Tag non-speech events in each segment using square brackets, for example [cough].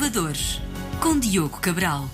Inovadores, com Diogo Cabral.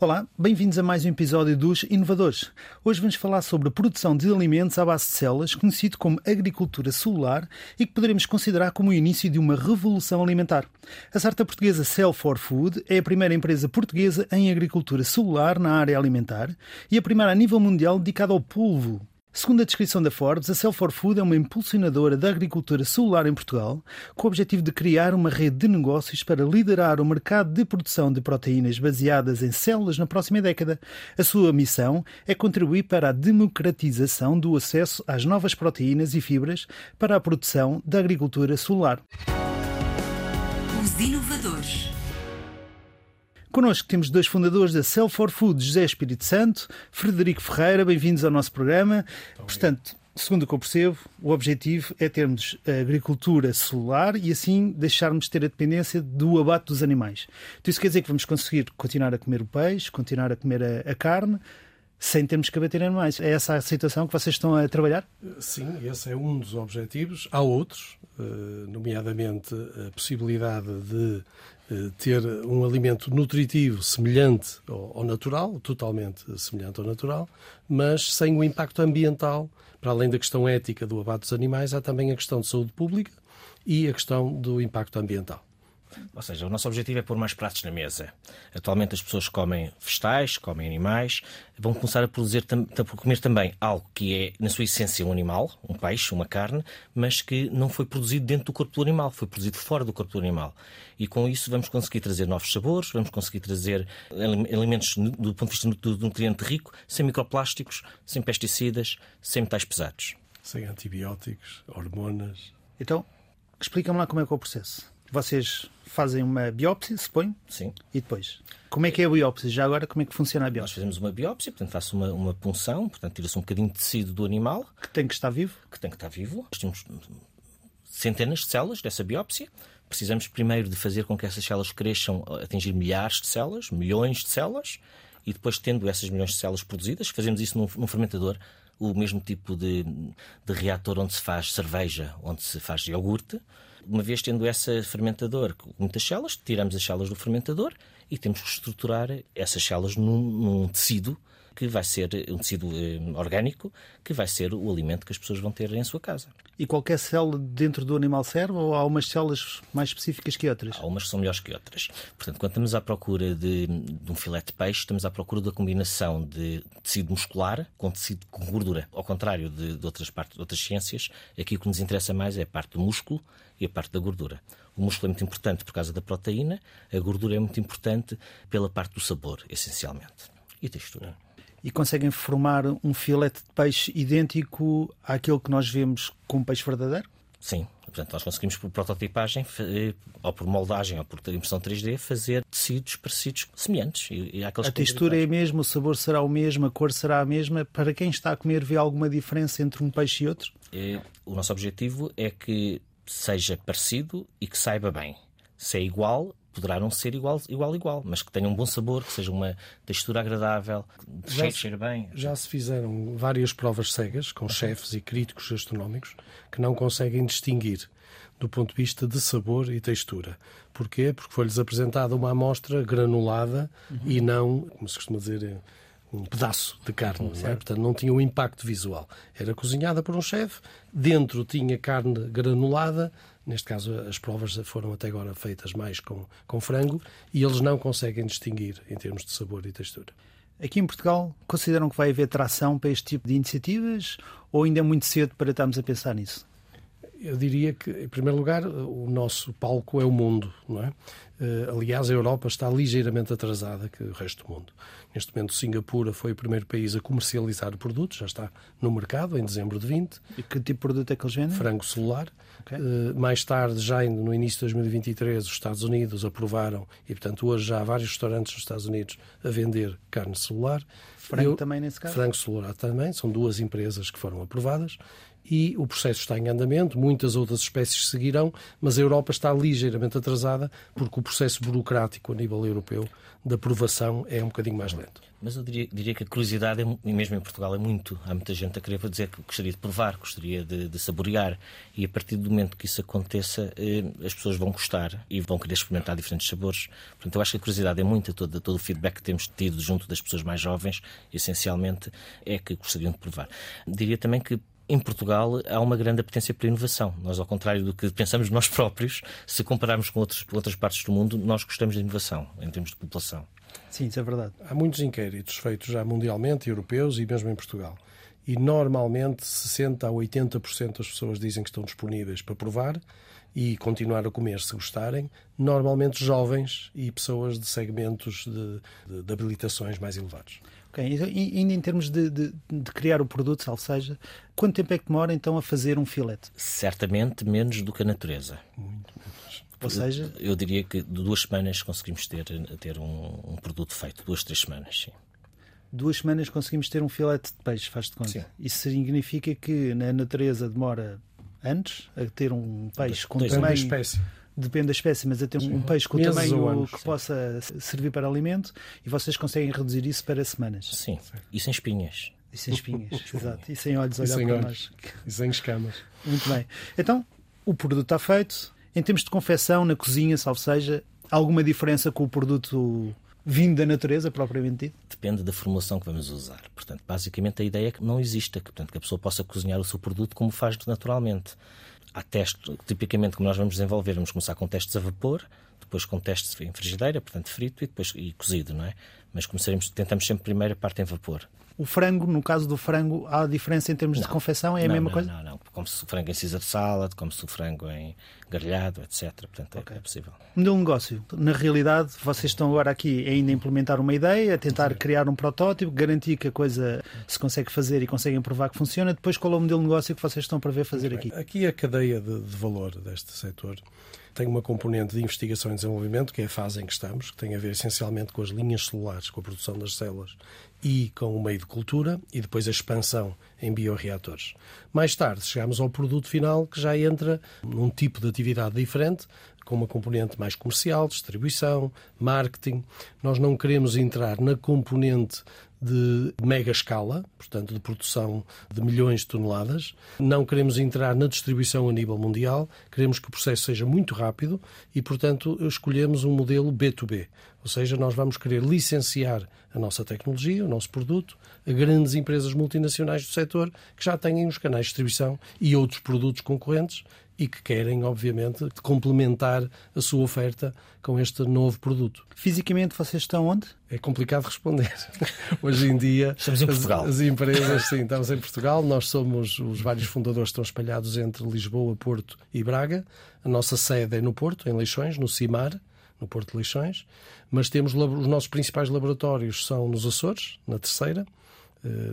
Olá, bem-vindos a mais um episódio dos Inovadores. Hoje vamos falar sobre a produção de alimentos à base de células, conhecido como agricultura celular e que poderemos considerar como o início de uma revolução alimentar. A startup portuguesa Cell for Food é a primeira empresa portuguesa em agricultura celular na área alimentar e a primeira a nível mundial dedicada ao polvo, Segundo a descrição da Forbes, a Cell for Food é uma impulsionadora da agricultura celular em Portugal, com o objetivo de criar uma rede de negócios para liderar o mercado de produção de proteínas baseadas em células na próxima década. A sua missão é contribuir para a democratização do acesso às novas proteínas e fibras para a produção da agricultura celular. Os inovadores. Connosco temos dois fundadores da Cell for Food, José Espírito Santo, Frederico Ferreira, bem-vindos ao nosso programa. Portanto, segundo o que eu percebo, o objetivo é termos agricultura celular e assim deixarmos de ter a dependência do abate dos animais. Então isso quer dizer que vamos conseguir continuar a comer o peixe, continuar a comer a, a carne, sem termos que abater animais. É essa a situação que vocês estão a trabalhar? Sim, esse é um dos objetivos. Há outros, eh, nomeadamente a possibilidade de eh, ter um alimento nutritivo semelhante ao natural, totalmente semelhante ao natural, mas sem o impacto ambiental. Para além da questão ética do abate dos animais, há também a questão de saúde pública e a questão do impacto ambiental. Ou seja, o nosso objetivo é pôr mais pratos na mesa. Atualmente as pessoas comem vegetais, comem animais, vão começar a produzir, a comer também algo que é, na sua essência, um animal, um peixe, uma carne, mas que não foi produzido dentro do corpo do animal, foi produzido fora do corpo do animal. E com isso vamos conseguir trazer novos sabores, vamos conseguir trazer alimentos do ponto de vista do nutriente rico, sem microplásticos, sem pesticidas, sem metais pesados. Sem antibióticos, hormonas. Então, explica-me lá como é que é o processo. Vocês fazem uma biópsia, suponho? Sim. E depois? Como é que é a biópsia? Já agora, como é que funciona a biópsia? Nós fazemos uma biópsia, portanto, faço uma, uma punção, portanto, tira-se um bocadinho de tecido do animal. Que tem que estar vivo? Que tem que estar vivo. Nós temos centenas de células dessa biópsia. Precisamos primeiro de fazer com que essas células cresçam, atingir milhares de células, milhões de células, e depois, tendo essas milhões de células produzidas, fazemos isso num, num fermentador, o mesmo tipo de, de reator onde se faz cerveja, onde se faz iogurte uma vez tendo esse fermentador com muitas células, tiramos as células do fermentador e temos que estruturar essas células num, num tecido que vai ser um tecido eh, orgânico, que vai ser o alimento que as pessoas vão ter em sua casa. E qualquer célula dentro do animal serve ou há umas células mais específicas que outras? Há umas que são melhores que outras. Portanto, quando estamos à procura de, de um filete de peixe, estamos à procura da combinação de tecido muscular com tecido com gordura. Ao contrário de, de outras partes, de outras ciências, aqui o que nos interessa mais é a parte do músculo e a parte da gordura. O músculo é muito importante por causa da proteína, a gordura é muito importante pela parte do sabor, essencialmente. E textura e conseguem formar um filete de peixe idêntico àquele que nós vemos com peixe verdadeiro? Sim. Portanto, nós conseguimos por prototipagem, eh, ou por moldagem, ou por impressão 3D, fazer tecidos parecidos, semelhantes. E, a textura é a mesma, o sabor será o mesmo, a cor será a mesma. Para quem está a comer, vê alguma diferença entre um peixe e outro? É, o nosso objetivo é que seja parecido e que saiba bem. Se é igual, poderá não ser igual, igual, igual, mas que tenha um bom sabor, que seja uma textura agradável, que já cheire bem. Já se fizeram várias provas cegas com chefes e críticos gastronómicos que não conseguem distinguir do ponto de vista de sabor e textura. Porquê? Porque foi-lhes apresentada uma amostra granulada uhum. e não, como se costuma dizer, um pedaço de carne, não é? portanto não tinha um impacto visual. Era cozinhada por um chefe, dentro tinha carne granulada, neste caso as provas foram até agora feitas mais com, com frango, e eles não conseguem distinguir em termos de sabor e textura. Aqui em Portugal, consideram que vai haver tração para este tipo de iniciativas ou ainda é muito cedo para estarmos a pensar nisso? Eu diria que, em primeiro lugar, o nosso palco é o mundo, não é? Eh, aliás, a Europa está ligeiramente atrasada que o resto do mundo. Neste momento, Singapura foi o primeiro país a comercializar o produto, já está no mercado, em dezembro de 20. E que tipo de produto é que eles vendem? Frango celular. Okay. Uh, mais tarde, já no início de 2023, os Estados Unidos aprovaram, e portanto hoje já há vários restaurantes nos Estados Unidos a vender carne celular. Frango Eu, também nesse caso? Frango celular também, são duas empresas que foram aprovadas. E o processo está em andamento, muitas outras espécies seguirão, mas a Europa está ligeiramente atrasada porque o processo burocrático a nível europeu de aprovação é um bocadinho mais lento. Mas eu diria, diria, que a curiosidade, é, e mesmo em Portugal, é muito. Há muita gente a querer dizer que gostaria de provar, gostaria de, de saborear. E a partir do momento que isso aconteça, eh, as pessoas vão gostar e vão querer experimentar diferentes sabores. Portanto, eu acho que a curiosidade é muita. Todo, todo o feedback que temos tido junto das pessoas mais jovens, essencialmente, é que gostariam de provar. Diria também que em Portugal há uma grande apetência pela inovação. Nós, ao contrário do que pensamos nós próprios, se compararmos com outros, outras partes do mundo, nós gostamos de inovação em termos de população. Sim, isso é verdade. Há muitos inquéritos feitos já mundialmente, europeus e mesmo em Portugal. E normalmente 60% a 80% das pessoas dizem que estão disponíveis para provar e continuar a comer se gostarem, normalmente jovens e pessoas de segmentos de, de, de habilitações mais elevados. Ok, e ainda em termos de, de, de, criar o produto, salvo seja, quanto tempo é que demora então a fazer um filete? Certamente menos do que a natureza. Muito menos. Ou seja, eu diria que de duas semanas conseguimos ter, ter um, um, produto feito, duas, três semanas, sim. Duas semanas conseguimos ter um filete de peixe, faz de conta. Sim. Isso significa que na natureza demora anos a ter um peixe com tamanho. espécie depende da espécie, mas a ter um, um peixe com Meses tamanho anos, que sim. possa servir para alimento e vocês conseguem reduzir isso para semanas. Sim, e sem espinhas. E sem espinhas, [laughs] exato. E sem olhos a olhar para olhos. nós. E sem escamas. Muito bem. Então, o produto está feito. Em termos de confecção, na cozinha, salvo seja, alguma diferença com o produto vindo da natureza, propriamente dito? Depende da formulação que vamos usar. Portanto, basicamente a ideia é que não exista, que, portanto, que a pessoa possa cozinhar o seu produto como faz naturalmente há testes, tipicamente, como nós vamos desenvolver, vamos começar com testes a vapor, depois com testes em frigideira, portanto frito, e depois e cozido, não é? Mas começaremos, tentamos sempre primeiro a parte em vapor. O frango, no caso do frango, há diferença em termos não, de confecção? É não, a mesma não, coisa? Não, não. Como-se o frango em Caesar salad, como-se o frango em grelhado, etc. Portanto, é, okay. é possível. Modelo de negócio. Na realidade, vocês estão agora aqui ainda a implementar uma ideia, a tentar Sim. criar um protótipo, garantir que a coisa se consegue fazer e conseguem provar que funciona. Depois, qual é o modelo de negócio que vocês estão para ver fazer aqui? Aqui a cadeia de, de valor deste setor tem uma componente de investigação e desenvolvimento, que é a fase em que estamos, que tem a ver essencialmente com as linhas celulares, com a produção das células e com o meio de cultura e depois a expansão em bioreatores. Mais tarde chegamos ao produto final que já entra num tipo de atividade diferente, com uma componente mais comercial, distribuição, marketing. Nós não queremos entrar na componente de mega escala, portanto, de produção de milhões de toneladas. Não queremos entrar na distribuição a nível mundial, queremos que o processo seja muito rápido e, portanto, escolhemos um modelo B2B. Ou seja, nós vamos querer licenciar a nossa tecnologia, o nosso produto, a grandes empresas multinacionais do setor que já têm os canais de distribuição e outros produtos concorrentes e que querem, obviamente, complementar a sua oferta com este novo produto. Fisicamente vocês estão onde? É complicado responder. [laughs] Hoje em dia. Estamos em Portugal. As, as empresas, sim, estamos em Portugal. Nós somos os vários fundadores estão espalhados entre Lisboa, Porto e Braga. A nossa sede é no Porto, em Leixões, no CIMAR, no Porto de Leixões. Mas temos os nossos principais laboratórios são nos Açores, na Terceira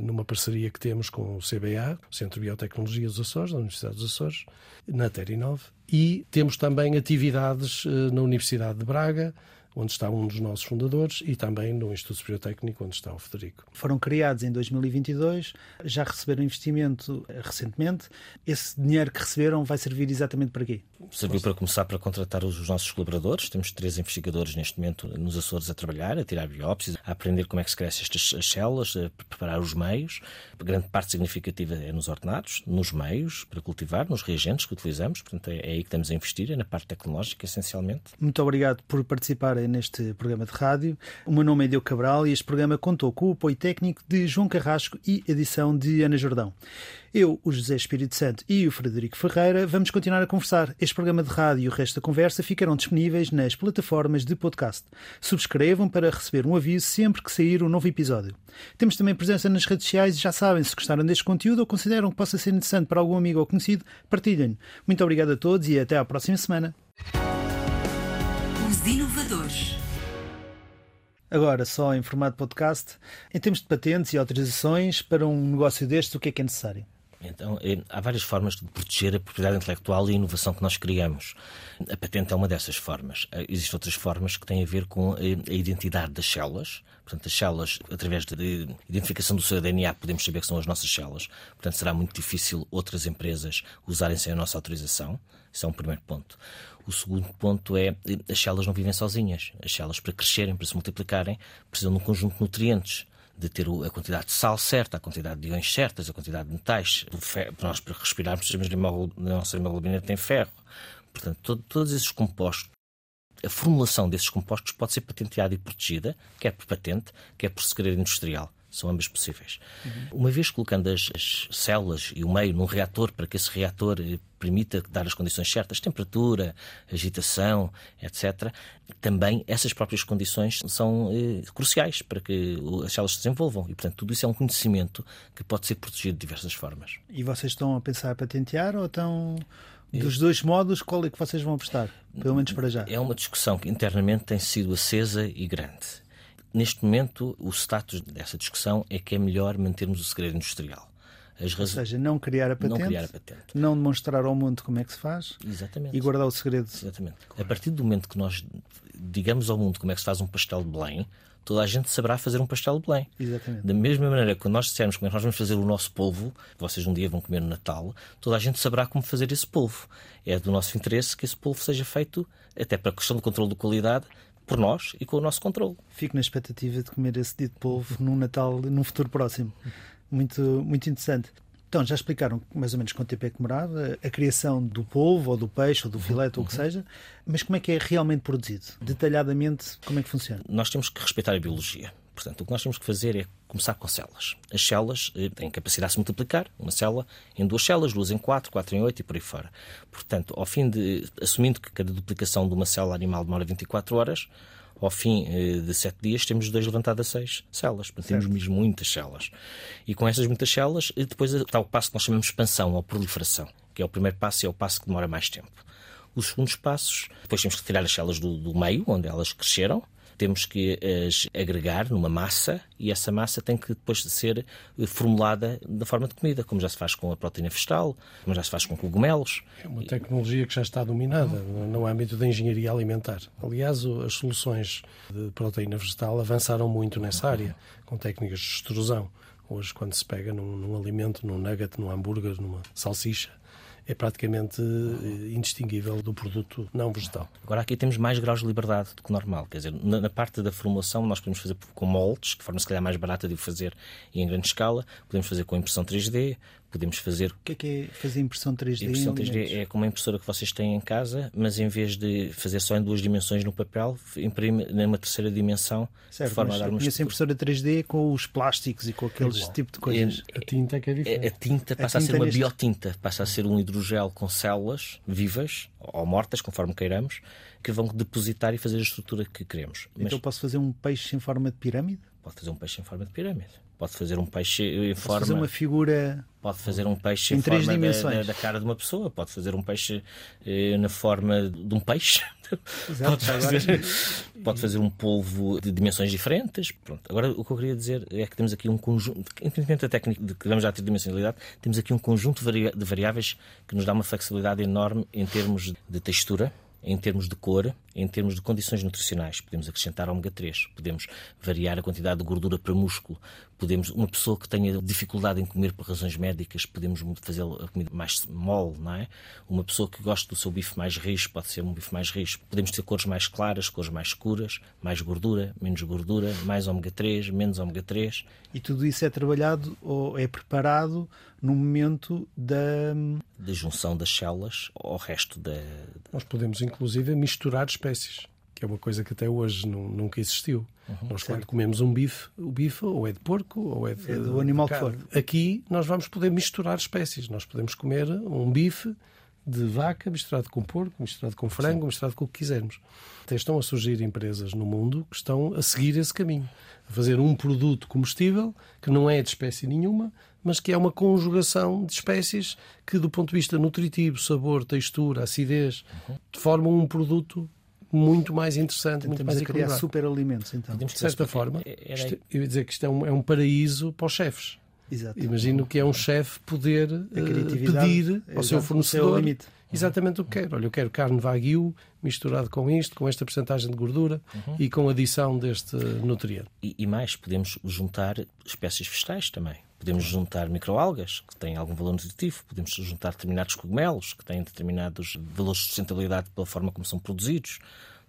numa parceria que temos com o CBA, o Centro de Biotecnologia dos Açores, da Universidade dos Açores, na Terinove, e temos também atividades eh, na Universidade de Braga, onde está um dos nossos fundadores, e também no Instituto Superior Técnico, onde está o Federico. Foram criados em 2022, já receberam investimento recentemente. Esse dinheiro que receberam vai servir exatamente para quê? Serviu para começar para contratar os nossos colaboradores. Temos três investigadores neste momento nos Açores a trabalhar, a tirar biópsias, a aprender como é que se crescem estas células, a preparar os meios. A grande parte significativa é nos ordenados, nos meios para cultivar, nos reagentes que utilizamos. Portanto, é, é aí que estamos a investir, é na parte tecnológica, essencialmente. Muito obrigado por participar neste programa de rádio. O meu nome é Deu Cabral e este programa contou com o apoio técnico de João Carrasco e edição de Ana Jordão. Eu, o José Espírito Santo e o Frederico Ferreira vamos continuar a conversar. Este programa de rádio e o resto da conversa ficarão disponíveis nas plataformas de podcast. Subscrevam para receber um aviso sempre que sair um novo episódio. Temos também presença nas redes sociais e já sabem, se gostaram deste conteúdo ou consideram que possa ser interessante para algum amigo ou conhecido, partilhem. Muito obrigado a todos e até à próxima semana. Inovadores. Agora, só em formato podcast, em termos de patentes e autorizações para um negócio deste, o que é que é necessário? Então, eh, há várias formas de proteger a propriedade intelectual e a inovação que nós criamos. A patente é uma dessas formas. Eh, existem outras formas que têm a ver com a identidade das células. Portanto, as células, através da identificação do seu DNA, podemos saber que são as nossas células. Portanto, será muito difícil outras empresas usarem sem a nossa autorização. Isso é um primeiro ponto. O segundo ponto é as células não vivem sozinhas. As células, para crescerem, para se multiplicarem, precisam de um conjunto de nutrientes de ter a quantidade de sal certa, a quantidade de íons certas, a quantidade de metais. Para nós, respirarmos, precisamos de a nossa hemoglobina tem ferro. Portanto, todo, todos esses compostos, a formulação desses compostos pode ser patenteada e protegida, quer por patente, quer por segredo industrial. São ambas possíveis. Uhum. Uma vez colocando as, as, células e o meio num reator para que esse reator eh, permita dar as condições certas, temperatura, agitação, etc., também essas próprias condições são eh, cruciais para que as células se desenvolvam. E, portanto, tudo isso é um conhecimento que pode ser protegido de diversas formas. E vocês estão a pensar a patentear ou estão. Dos dois modos, qual é que vocês vão apostar? Pelo menos para já. É uma discussão que internamente tem sido acesa e grande. Neste momento, o status dessa discussão é que é melhor mantermos o segredo industrial. As Ou seja, não criar, a patente, não criar a patente, não demonstrar ao mundo como é que se faz Exatamente. e guardar o segredo. Exatamente. A partir do momento que nós digamos ao mundo como é que se faz um pastel de Belém, toda a gente saberá fazer um pastel de Belém. Exatamente. Da mesma maneira que nós dissermos como é que nós vamos fazer o nosso polvo, que vocês um dia vão comer no Natal, toda a gente saberá como fazer esse polvo. É do nosso interesse que esse polvo seja feito, até para a questão do controle de qualidade, por nós e com o nosso controle. Fico na expectativa de comer esse dito polvo num Natal, num futuro próximo. Muito, muito interessante. Então, já explicaram mais ou menos quanto tempo é que demorava a criação do polvo, ou do peixe, ou do filete, ou o que seja, mas como é que é realmente produzido? Detalhadamente, como é que funciona? Nós temos que respeitar a biologia. Portanto, o que nós temos que fazer é começar com células. As células eh, têm capacidade de se multiplicar, uma célula em duas células, duas em quatro, quatro em oito e por aí fora. Portanto, ao fim de. assumindo que cada duplicação de uma célula animal demora 24 horas, ao fim eh, de sete dias temos dois levantados a seis células. Portanto, temos mesmo muitas células. E com essas muitas células, eh, depois está o passo que nós chamamos de expansão ou proliferação, que é o primeiro passo e é o passo que demora mais tempo. Os segundos passos, depois temos que tirar as células do, do meio, onde elas cresceram, temos que as agregar numa massa e essa massa tem que depois ser eh, formulada da forma de comida, como já se faz com a proteína vegetal, como já se faz com cogumelos. É uma tecnologia que já está dominada no âmbito da engenharia alimentar. Aliás, as soluções de proteína vegetal avançaram muito nessa área, com técnicas de extrusão. Hoje, quando se pega num, num alimento, num nugget, num hambúrguer, numa salsicha, é praticamente eh, indistinguível do produto não vegetal. Agora aqui temos mais graus de liberdade do que normal. Quer dizer, na, parte da formulação nós podemos fazer com moldes, de forma se calhar mais barata de o fazer e em grande escala. Podemos fazer com impressão 3D, podemos fazer. O que é que é fazer impressão 3D? Impressão 3D é como uma impressora que vocês têm em casa, mas em vez de fazer só em duas dimensões no papel, imprime numa terceira dimensão, certo, de forma a dar uma. Essa impressora 3D com os plásticos e com aqueles é tipo de coisas. É, a tinta que é diferente. A, tinta passa a, tinta a ser uma biotinta, passa a ser um hidrogel com células vivas ou mortas, conforme queiramos, que vão depositar e fazer a estrutura que queremos. Então mas... posso fazer um peixe em forma de pirâmide? Pode fazer um peixe em forma de pirâmide. Pode fazer um peixe em Posso forma. fazer uma figura. Pode fazer um peixe em, em três forma dimensões. Da, da, cara de uma pessoa. Pode fazer um peixe eh, na forma de um peixe. [laughs] Exato, pode, fazer, pode fazer um polvo de dimensões diferentes. Pronto. Agora, o que eu queria dizer é que temos aqui um conjunto, independentemente da técnica de que vamos já ter dimensionalidade, temos aqui um conjunto de variáveis que nos dá uma flexibilidade enorme em termos de textura, em termos de cor, em termos de condições nutricionais. Podemos acrescentar ômega 3, podemos variar a quantidade de gordura para músculo, podemos uma pessoa que tenha dificuldade em comer por razões médicas, podemos fazer a comida mais mole, não é? Uma pessoa que gosta do seu bife mais rijo, pode ser um bife mais rijo. Podemos ter cores mais claras, cores mais escuras, mais gordura, menos gordura, mais ômega 3, menos ômega 3. E tudo isso é trabalhado ou é preparado no momento da da junção das células ao resto da Nós podemos inclusive misturar espécies que é uma coisa que até hoje nunca existiu. Uhum, nós, certo. quando comemos um bife, o bife ou é de porco ou é, de, é do animal que for. Aqui nós vamos poder misturar espécies. Nós podemos comer um bife de vaca misturado com porco, misturado com frango, Sim. misturado com o que quisermos. Até estão a surgir empresas no mundo que estão a seguir esse caminho. A fazer um produto comestível que não é de espécie nenhuma, mas que é uma conjugação de espécies que, do ponto de vista nutritivo, sabor, textura, acidez, uhum. formam um produto muito mais interessante, muito mais a criar super alimentos, então. De certa forma, isto, eu ia dizer que isto é um, é um paraíso para os chefes. Exato. Imagino que é um chefe poder uh, pedir ao seu fornecedor exatamente o que quer. Olha, eu quero carne wagyu misturado com isto, com esta porcentagem de gordura uhum. e com adição deste nutriente. E, e, mais, podemos juntar espécies vegetais também. Podemos juntar microalgas, que têm algum valor nutritivo, podemos juntar determinados cogumelos, que têm determinados valores de sustentabilidade pela forma como são produzidos.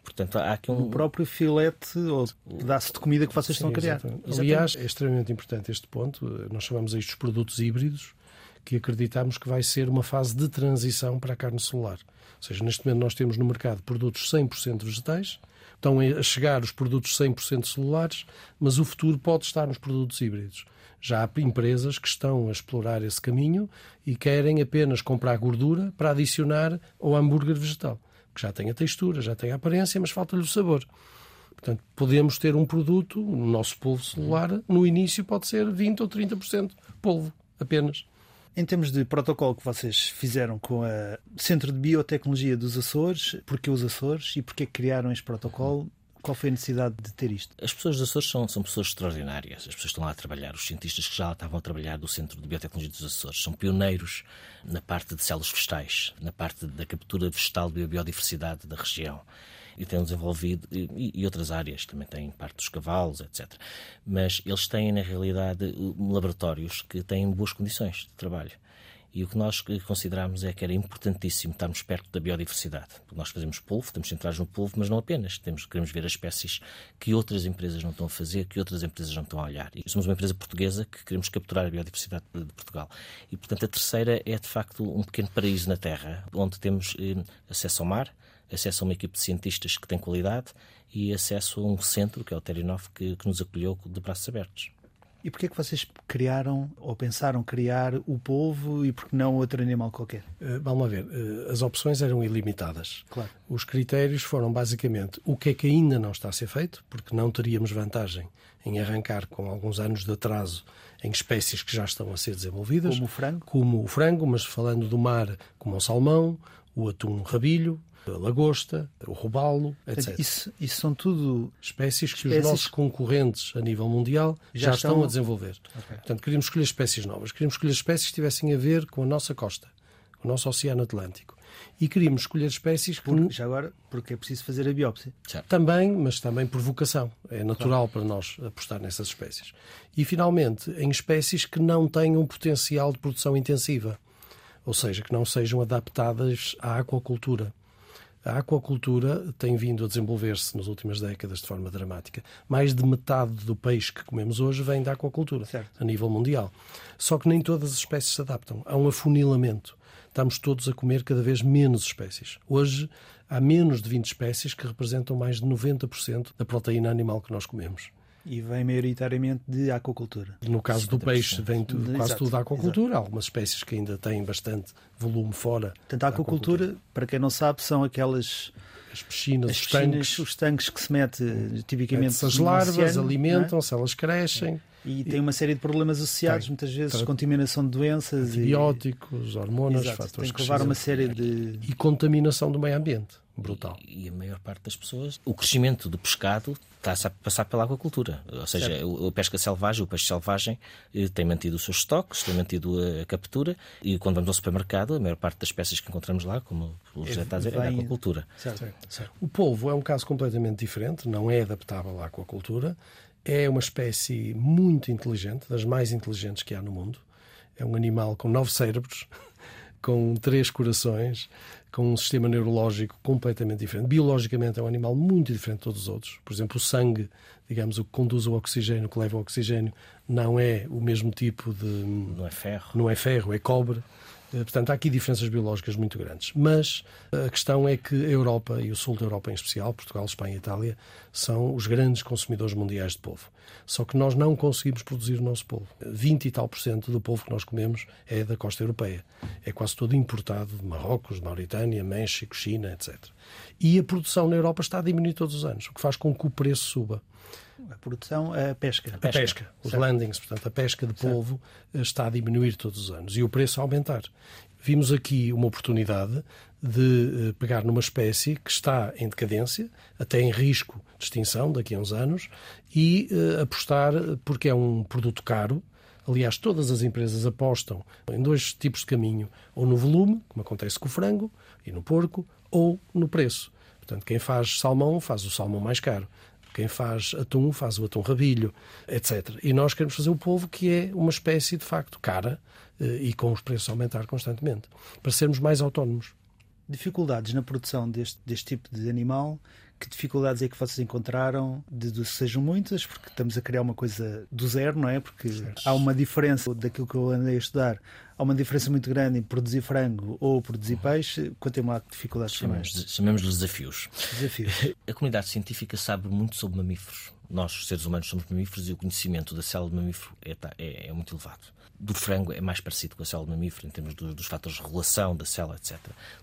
Portanto, há aqui um... O próprio filete ou pedaço de comida que vocês Sim, estão a criar. Exatamente. Aliás, é extremamente importante este ponto. Nós chamamos a isto de produtos híbridos, que acreditamos que vai ser uma fase de transição para a carne celular. Ou seja, neste momento nós temos no mercado produtos 100% vegetais, estão a chegar os produtos 100% celulares, mas o futuro pode estar nos produtos híbridos. Já há empresas que estão a explorar esse caminho e querem apenas comprar gordura para adicionar ao hambúrguer vegetal, que já tem a textura, já tem a aparência, mas falta-lhe o sabor. Portanto, podemos ter um produto, o nosso polvo celular, no início pode ser 20% ou 30% polvo, apenas. Em termos de protocolo que vocês fizeram com o Centro de Biotecnologia dos Açores, porquê os Açores e porquê criaram este protocolo? Qual foi a necessidade de ter isto? As pessoas dos Açores são, são pessoas extraordinárias. As pessoas estão lá a trabalhar. Os cientistas que já estavam a trabalhar do Centro de Biotecnologia dos Açores são pioneiros na parte de células vegetais, na parte da captura vegetal da biodiversidade da região e têm desenvolvido, e, e, outras áreas, também têm parte dos cavalos, etc. Mas eles têm, na realidade, laboratórios que têm boas condições de trabalho. E o que nós consideramos é que era importantíssimo estarmos perto da biodiversidade. Porque nós fazemos polvo, estamos centrados no polvo, mas não apenas. Temos, queremos ver as espécies que outras empresas não estão a fazer, que outras empresas não estão a olhar. E somos uma empresa portuguesa que queremos capturar a biodiversidade de Portugal. E, portanto, a terceira é, de facto, um pequeno paraíso na Terra, onde temos eh, acesso ao mar, acesso a uma equipe de cientistas que tem qualidade e acesso a um centro, que é o Terinov, que, que nos acolheu de braços abertos. E porquê é que vocês criaram ou pensaram criar o polvo e por que não outro animal qualquer? Uh, vamos ver, uh, as opções eram ilimitadas. Claro. Os critérios foram basicamente o que é que ainda não está a ser feito, porque não teríamos vantagem em arrancar com alguns anos de atraso em espécies que já estão a ser desenvolvidas. Como o frango? Como o frango, mas falando do mar, como o salmão, o atum rabilho, a lagosta, o robalo, etc. Isso, isso são tudo espécies que espécies... os nossos concorrentes a nível mundial já, já estão... estão... a desenvolver. Okay. Portanto, queríamos escolher espécies novas. Queríamos escolher espécies que tivessem a ver com a nossa costa, com o nosso Oceano Atlântico. E queríamos escolher espécies que. já agora, porque é preciso fazer a biópsia. Também, mas também por vocação. É natural claro. para nós apostar nessas espécies. E, finalmente, em espécies que não tenham potencial de produção intensiva. Ou seja, que não sejam adaptadas à aquacultura. A aquacultura tem vindo a desenvolver-se nas últimas décadas de forma dramática. Mais de metade do peixe que comemos hoje vem da aquacultura, certo. a nível mundial. Só que nem todas as espécies se adaptam. Há um afunilamento. Estamos todos a comer cada vez menos espécies. Hoje há menos de 20 espécies que representam mais de 90% da proteína animal que nós comemos. E vem maioritariamente de aquacultura. No caso do peixe, vem quase Exato. tudo da aquacultura. Há algumas espécies que ainda têm bastante volume fora. Portanto, a aquacultura, aquacultura, para quem não sabe, são aquelas as piscinas, as os, piscinas tanques, os tanques que se mete tipicamente as larvas é? alimentam-se, é? elas crescem e tem uma série de problemas associados, tem. muitas vezes contaminação de doenças, antibióticos, e... hormonas, Exato, fatores tem que levar uma série de e contaminação do meio ambiente brutal. E, e, a maior parte das pessoas, o crescimento do pescado está a passar pela aquacultura. Ou seja, certo. a pesca selvagem, o peixe selvagem, eh, tem mantido os seus estoques, tem mantido a, captura e quando vamos ao supermercado, a maior parte das espécies que encontramos lá, como o José está a dizer, é a aquacultura. Certo. Certo. O polvo é um caso completamente diferente, não é adaptável à aquacultura. É uma espécie muito inteligente, das mais inteligentes que há no mundo. É um animal com nove cérebros, [laughs] com três corações, com um sistema neurológico completamente diferente. Biologicamente é um animal muito diferente de todos os outros. Por exemplo, o sangue, digamos, o que conduz o oxigênio, que leva o oxigênio, não é o mesmo tipo de. Não é ferro. Não é ferro, é cobre. Eh, portanto, há aqui diferenças biológicas muito grandes. Mas eh, a questão é que a Europa, e o sul da Europa em especial, Portugal, Espanha e Itália, são os grandes consumidores mundiais de polvo. Só que nós não conseguimos produzir o nosso polvo. 20 e tal por cento do polvo que nós comemos é da costa europeia. É quase todo importado de Marrocos, Mauritânia, México, China, etc. E a produção na Europa está a diminuir todos os anos, o que faz com que o preço suba. A produção, a pesca. A pesca, pesca os landings, portanto, a pesca de polvo certo. está a diminuir todos os anos e o preço a aumentar. Vimos aqui uma oportunidade de eh, pegar numa espécie que está em decadência, até em risco de extinção daqui a uns anos, e uh, apostar, porque é um produto caro, Aliás, todas as empresas apostam em dois tipos de caminho, ou no volume, como acontece com o frango e no porco, ou no preço. Portanto, quem faz salmão faz o salmão mais caro. Quem faz atum faz o atum rabilho, etc. E nós queremos fazer o povo que é uma espécie de facto cara eh, e com os preços a aumentar constantemente, para sermos mais autónomos. Dificuldades na produção deste, deste tipo de animal que dificuldades é que vocês encontraram? De, de, sejam muitas, porque estamos a criar uma coisa do zero, não é? Porque certo. há uma diferença daquilo que eu andei a estudar. Há uma diferença muito grande em produzir frango ou produzir peixe. Contem-me lá que dificuldades chamamos, chamamos-lhe desafios. Desafios. [laughs] A comunidade científica sabe muito sobre mamíferos. Nós, seres humanos, somos mamíferos e o conhecimento da célula de mamífero é, é, é muito elevado do frango é mais parecido com a célula mamífera em termos dos, dos fatores de regulação da célula, etc.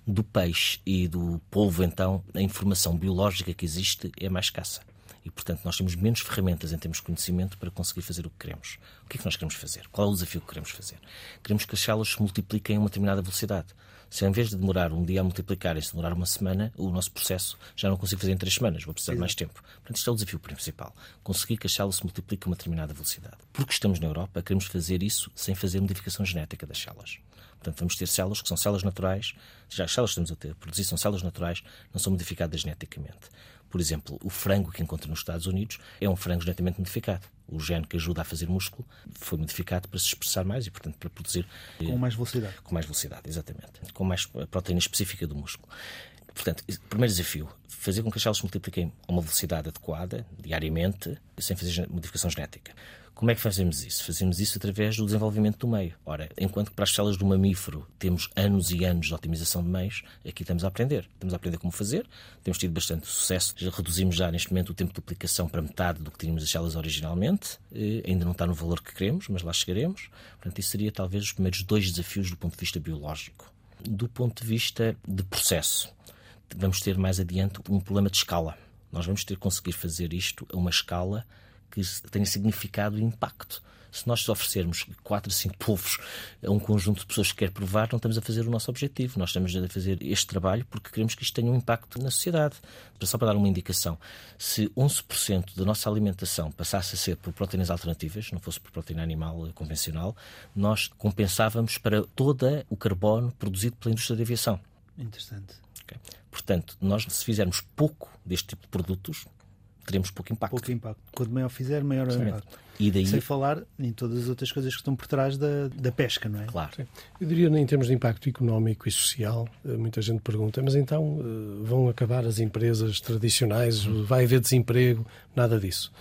Do peixe e do polvo, então, a informação biológica que existe é mais escassa. E, portanto, nós temos menos ferramentas em termos de conhecimento para conseguir fazer o que queremos. O que é que nós queremos fazer? Qual é o desafio que queremos fazer? Queremos que as células se multipliquem a uma determinada velocidade. Se em vez de demorar um dia a multiplicarem-se, demorar uma semana, o nosso processo já não consigo fazer em três semanas, vou precisar de mais tempo. Portanto, isto é o desafio principal. Conseguir que as células se multipliquem a uma determinada velocidade. Porque estamos na Europa, queremos fazer isso sem fazer modificação genética das células. Portanto, vamos ter células que são células naturais, já as células que estamos a ter, produzir são células naturais, não são modificadas geneticamente. Por exemplo, o frango que encontra nos Estados Unidos é um frango geneticamente modificado. O gene que ajuda a fazer músculo foi modificado para se expressar mais e, portanto, para produzir. Com mais velocidade. Com mais velocidade, exatamente. Com mais proteína específica do músculo. Portanto, primeiro desafio, fazer com que as células se multipliquem a uma velocidade adequada, diariamente, sem fazer modificação genética. Como é que fazemos isso? Fazemos isso através do desenvolvimento do meio. Ora, enquanto que para as células do mamífero temos anos e anos de otimização de meios, aqui estamos a aprender. Estamos a aprender como fazer, temos tido bastante sucesso. Já reduzimos já neste momento o tempo de duplicação para metade do que tínhamos as células originalmente. E ainda não está no valor que queremos, mas lá chegaremos. Portanto, isso seria talvez os primeiros dois desafios do ponto de vista biológico. Do ponto de vista de processo, vamos ter mais adiante um problema de escala. Nós vamos ter que conseguir fazer isto a uma escala que tenha significado e impacto. Se nós oferecermos quatro, cinco povos a um conjunto de pessoas que quer provar, não estamos a fazer o nosso objetivo. Nós estamos a fazer este trabalho porque queremos que isto tenha um impacto na sociedade. Só para dar uma indicação, se 11% da nossa alimentação passasse a ser por proteínas alternativas, não fosse por proteína animal convencional, nós compensávamos para todo o carbono produzido pela indústria da aviação. Interessante. Okay? Portanto, nós se fizermos pouco deste tipo de produtos, teremos pouco impacto. Pouco impacto. Quanto maior fizer, maior é o impacto. E daí... Sem falar em todas as outras coisas que estão por trás da, da pesca, não é? Claro. Sim. Eu diria, em termos de impacto económico e social, eh, muita gente pergunta, mas então eh, vão acabar as empresas tradicionais, vai haver desemprego? Nada disso.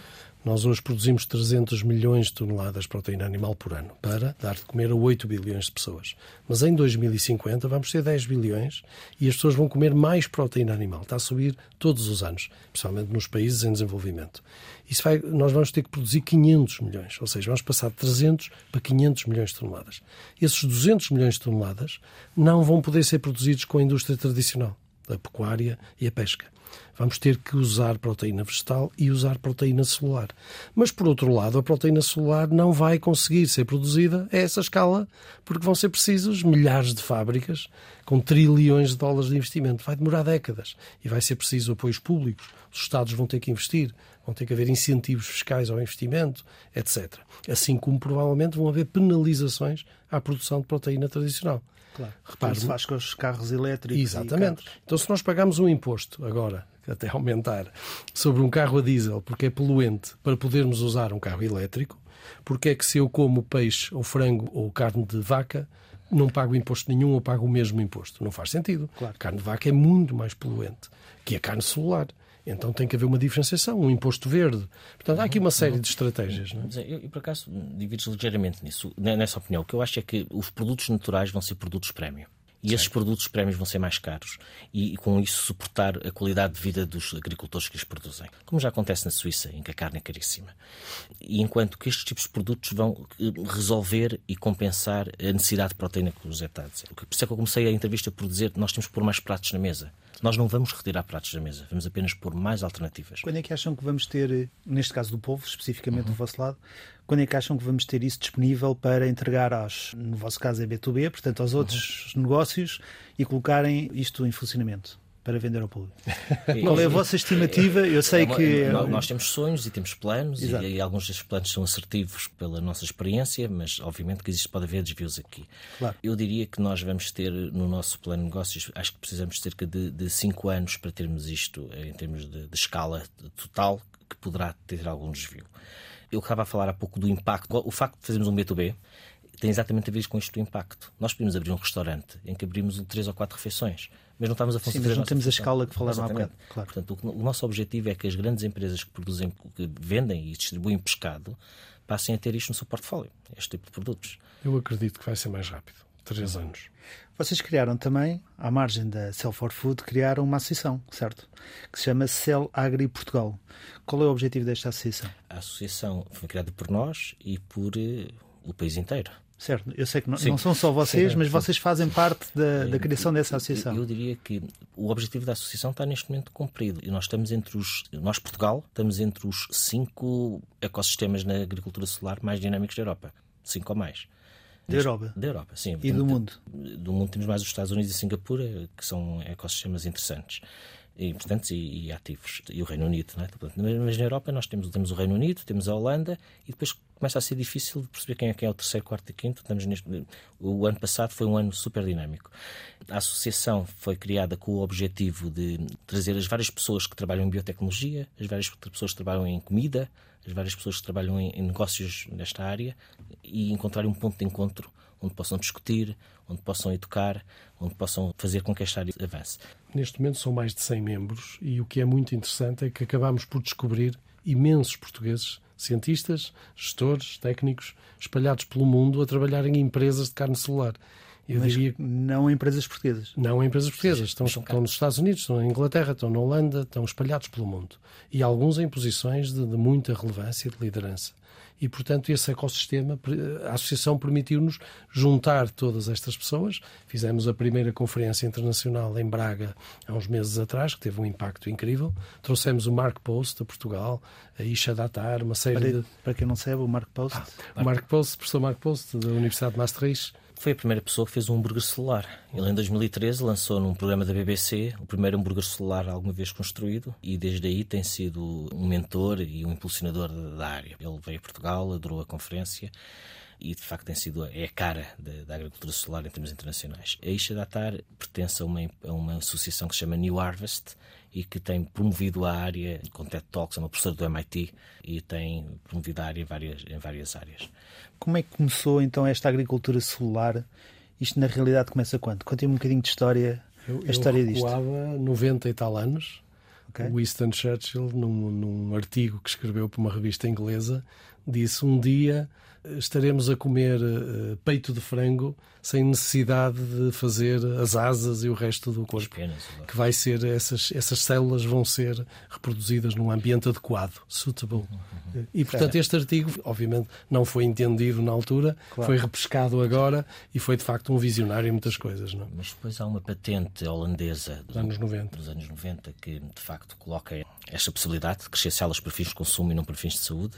Nós hoje produzimos 300 milhões de toneladas de proteína animal por ano para dar de comer a 8 bilhões de pessoas. Mas em 2050 vamos ter 10 bilhões e as pessoas vão comer mais proteína animal. Está a subir todos os anos, principalmente nos países em desenvolvimento. Isso vai, nós vamos ter que produzir 500 milhões, ou seja, vamos passar de 300 para 500 milhões de toneladas. Esses 200 milhões de toneladas não vão poder ser produzidos com a indústria tradicional, a pecuária e a pesca vamos ter que usar proteína vegetal e usar proteína celular. Mas, por outro lado, a proteína celular não vai conseguir ser produzida a essa escala, porque vão ser precisos milhares de fábricas com trilhões de dólares de investimento. Vai demorar décadas e vai ser preciso apoios públicos. Os Estados vão ter que investir, vão ter que haver incentivos fiscais ao investimento, etc. Assim como provavelmente vão haver penalizações à produção de proteína tradicional. Claro. Repare, se faz com os carros elétricos. Exatamente. Então, se nós pagamos um imposto agora, até aumentar, sobre um carro a diesel porque é poluente, para podermos usar um carro elétrico, porque é que se eu como peixe ou frango ou carne de vaca, não pago imposto nenhum ou pago o mesmo imposto? Não faz sentido. Claro. A carne de vaca é muito mais poluente que a carne celular. Então tem que haver uma diferenciação, um imposto verde. Portanto, há aqui uma série de estratégias. Não é? Eu, eu, por acaso, divido ligeiramente nisso, nessa opinião. O que eu acho é que os produtos naturais vão ser produtos prémio. E esses produtos prémios vão ser mais caros e, e, com isso suportar a qualidade de vida dos agricultores que os produzem. Como já acontece na Suíça, em que a carne é caríssima. E enquanto que estes tipos de produtos vão eh, resolver e compensar a necessidade de proteína que o José está a dizer. Por isso é que eu comecei a entrevista por dizer que nós temos que pôr mais pratos na mesa. Nós não vamos retirar pratos da mesa, vamos apenas pôr mais alternativas. Quando é que acham que vamos ter, neste caso do povo, especificamente uhum. do vosso lado, quando é que acham que vamos ter isso disponível para entregar aos, no vosso caso é B2B, portanto aos outros uhum. negócios e colocarem isto em funcionamento? para vender ao público. [laughs] Qual é a vossa estimativa? Eu sei É que. nós, nós temos sonhos e temos planos e, Exato. e alguns destes planos são assertivos pela nossa experiência, mas obviamente que existe, pode haver desvios aqui. Claro. Eu diria que nós vamos ter no nosso plano de negócios, acho que precisamos de cerca de, de cinco anos para termos isto em termos de, de escala total, que poderá ter algum desvio. Eu estava a falar há pouco do impacto. O facto de fazermos um B2B tem exatamente a ver com isto do impacto. Nós podíamos abrir um restaurante em que abrimos três ou quatro refeições, mas não estávamos a Sim, fazer mas não temos a escala que falaram há bocado, claro. Portanto, o nosso objetivo é que as grandes empresas que produzem, que vendem e distribuem pescado passem a ter isto no seu portfólio, este tipo de produtos. Eu acredito que vai ser mais rápido. Três anos. Vocês criaram também, à margem da Cell for Food, criaram uma associação, certo? Que se chama Cell Agri Portugal. Qual é o objetivo desta associação? A associação foi criada por nós e por eh, o país inteiro. Certo, eu sei que não, não são só vocês, Sim. mas vocês fazem parte da, da criação dessa Eu, associação. eu diria que o objetivo da associação está neste momento cumprido. E nós estamos entre os. Nós, Portugal, estamos entre os cinco ecossistemas na agricultura solar mais dinâmicos da Europa. Cinco ou mais. Da Europa? Da Europa, sim. E do mundo? do mundo temos mais os Estados Unidos e Singapura, que são ecossistemas interessantes. Importantes e, e ativos. E o Reino Unido, não é? Portanto, Mas na Europa nós temos, temos o Reino Unido, temos a Holanda e depois começa a ser difícil de perceber quem é que é o terceiro, quarto e quinto. Estamos neste, o ano passado foi um ano super dinâmico. A associação foi criada com o objetivo de trazer as várias pessoas que trabalham em biotecnologia, as várias pessoas que trabalham em comida, as várias pessoas que trabalham em, em negócios nesta área e encontrar um ponto de encontro onde possam discutir, onde possam educar, onde possam fazer com que esta área avance. Neste momento são mais de 100 membros e o que é muito interessante é que acabamos por descobrir imensos portugueses, cientistas, gestores, técnicos, espalhados pelo mundo a trabalhar em empresas de carne celular. Eu Mas diria não empresas portuguesas. Não em empresas portuguesas. Estão, estão nos Estados Unidos, estão na Inglaterra, estão na Holanda, estão espalhados pelo mundo. E alguns em posições de, de muita relevância, de liderança. E, portanto, esse ecossistema, a Associação permitiu-nos juntar todas estas pessoas. Fizemos a primeira conferência internacional em Braga há uns meses atrás, que teve um impacto incrível. Trouxemos o Mark Post a Portugal, a Isha Datar, uma série Para, de... para quem não sabe, o Mark Post. O Mark Post, o professor Mark Post, da Universidade de Maastricht, Foi a primeira pessoa que fez um hambúrguer celular. Ele, em 2013, lançou num programa da BBC o primeiro hambúrguer celular alguma vez construído e desde aí tem sido um mentor e um impulsionador da área. Ele veio a Portugal, adorou a conferência e de facto tem sido é a cara da, da agricultura solar em termos internacionais. A Isha Datar pertence a uma, a uma associação que se chama New Harvest e que tem promovido a área com TED Talks, é uma professora do MIT e tem promovido a área em várias, em várias áreas. Como é que começou então esta agricultura celular? Isto na realidade começa quando? Contem-me um bocadinho de história, Eu, a história eu disto. recuava 90 e tal anos. Ok. Winston Churchill, num, num artigo que escreveu para uma revista inglesa, disse: Um dia estaremos a comer eh, peito de frango sem necessidade de fazer as asas e o resto do As corpo. penas, Que vai ser, essas, essas células vão ser reproduzidas num ambiente adequado, suitable. E, portanto, este artigo, obviamente, não foi entendido na altura, foi repescado agora e foi, de facto, um visionário em muitas coisas. Não? é? Mas depois há uma patente holandesa Dos anos 90. dos anos 90 que de facto coloca esta possibilidade de crescer células para fins de consumo e não para fins de saúde.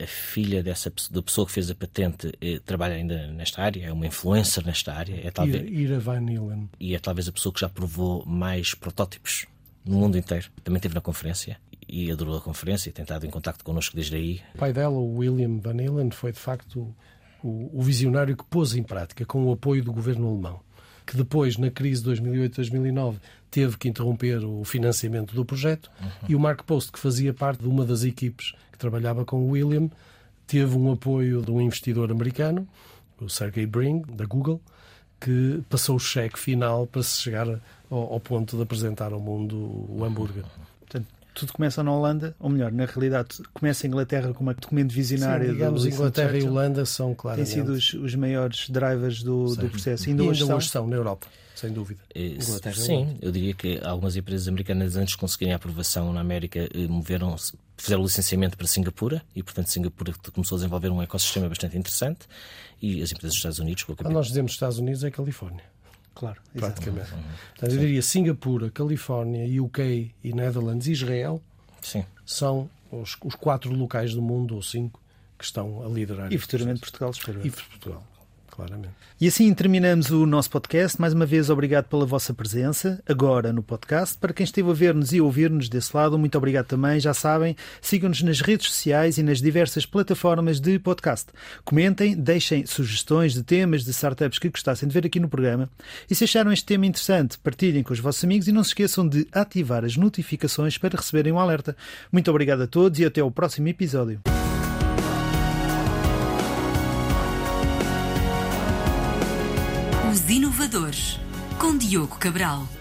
A filha dessa da pessoa que fez a patente eh, trabalha ainda nesta área, é uma influencer nesta área, é talvez, Ira Van Nielen. e é talvez a pessoa que já provou mais protótipos no mundo inteiro. Também esteve na conferência e adorou a conferência e tem estado em contacto connosco desde aí. O pai dela, o William Van Halen, foi de facto o, o visionário que pôs em prática com o apoio do governo alemão, que depois, na crise de 2008-2009, teve que interromper o financiamento do projeto e o Mark Post, que fazia parte de uma das equipes que trabalhava com o William, teve um apoio de um investidor americano, o Sergey Brin, da Google, que passou o cheque final para se chegar ao, ao ponto de apresentar ao mundo o hambúrguer. Tudo começa na Holanda, ou melhor, na realidade, começa em Inglaterra com uma documento visionário. Sim, digamos, do Inglaterra e Churchill. Holanda são Têm claramente... sido os, os maiores drivers do, do processo. E Ainda, hoje são. estão na Europa, sem dúvida. Eh, Inglaterra e Sim, eu diria que algumas empresas americanas, antes de conseguirem a aprovação na América, eh, moveram fizeram o licenciamento para Singapura e, portanto, Singapura começou a desenvolver um ecossistema bastante interessante e as empresas dos Estados Unidos, com a Quando capital. nós dizemos Estados Unidos é Califórnia, Claro, praticamente. Portanto, eu diria Singapura, Califórnia, UK e Netherlands e Israel Sim. são os, os quatro locais do mundo, ou cinco, que estão a liderar. E futuramente Portugal, espero. E Portugal. Claramente. E assim terminamos o nosso podcast. Mais uma vez, obrigado pela vossa presença, agora no podcast. Para quem esteve a ver-nos e ouvir-nos desse lado, muito obrigado também. Já sabem, sigam-nos nas redes sociais e nas diversas plataformas de podcast. Comentem, deixem sugestões de temas de startups que gostassem de ver aqui no programa. E se acharam este tema interessante, partilhem com os vossos amigos e não se esqueçam de ativar as notificações para receberem um alerta. Muito obrigado a todos e até ao próximo episódio. Com Diogo Cabral.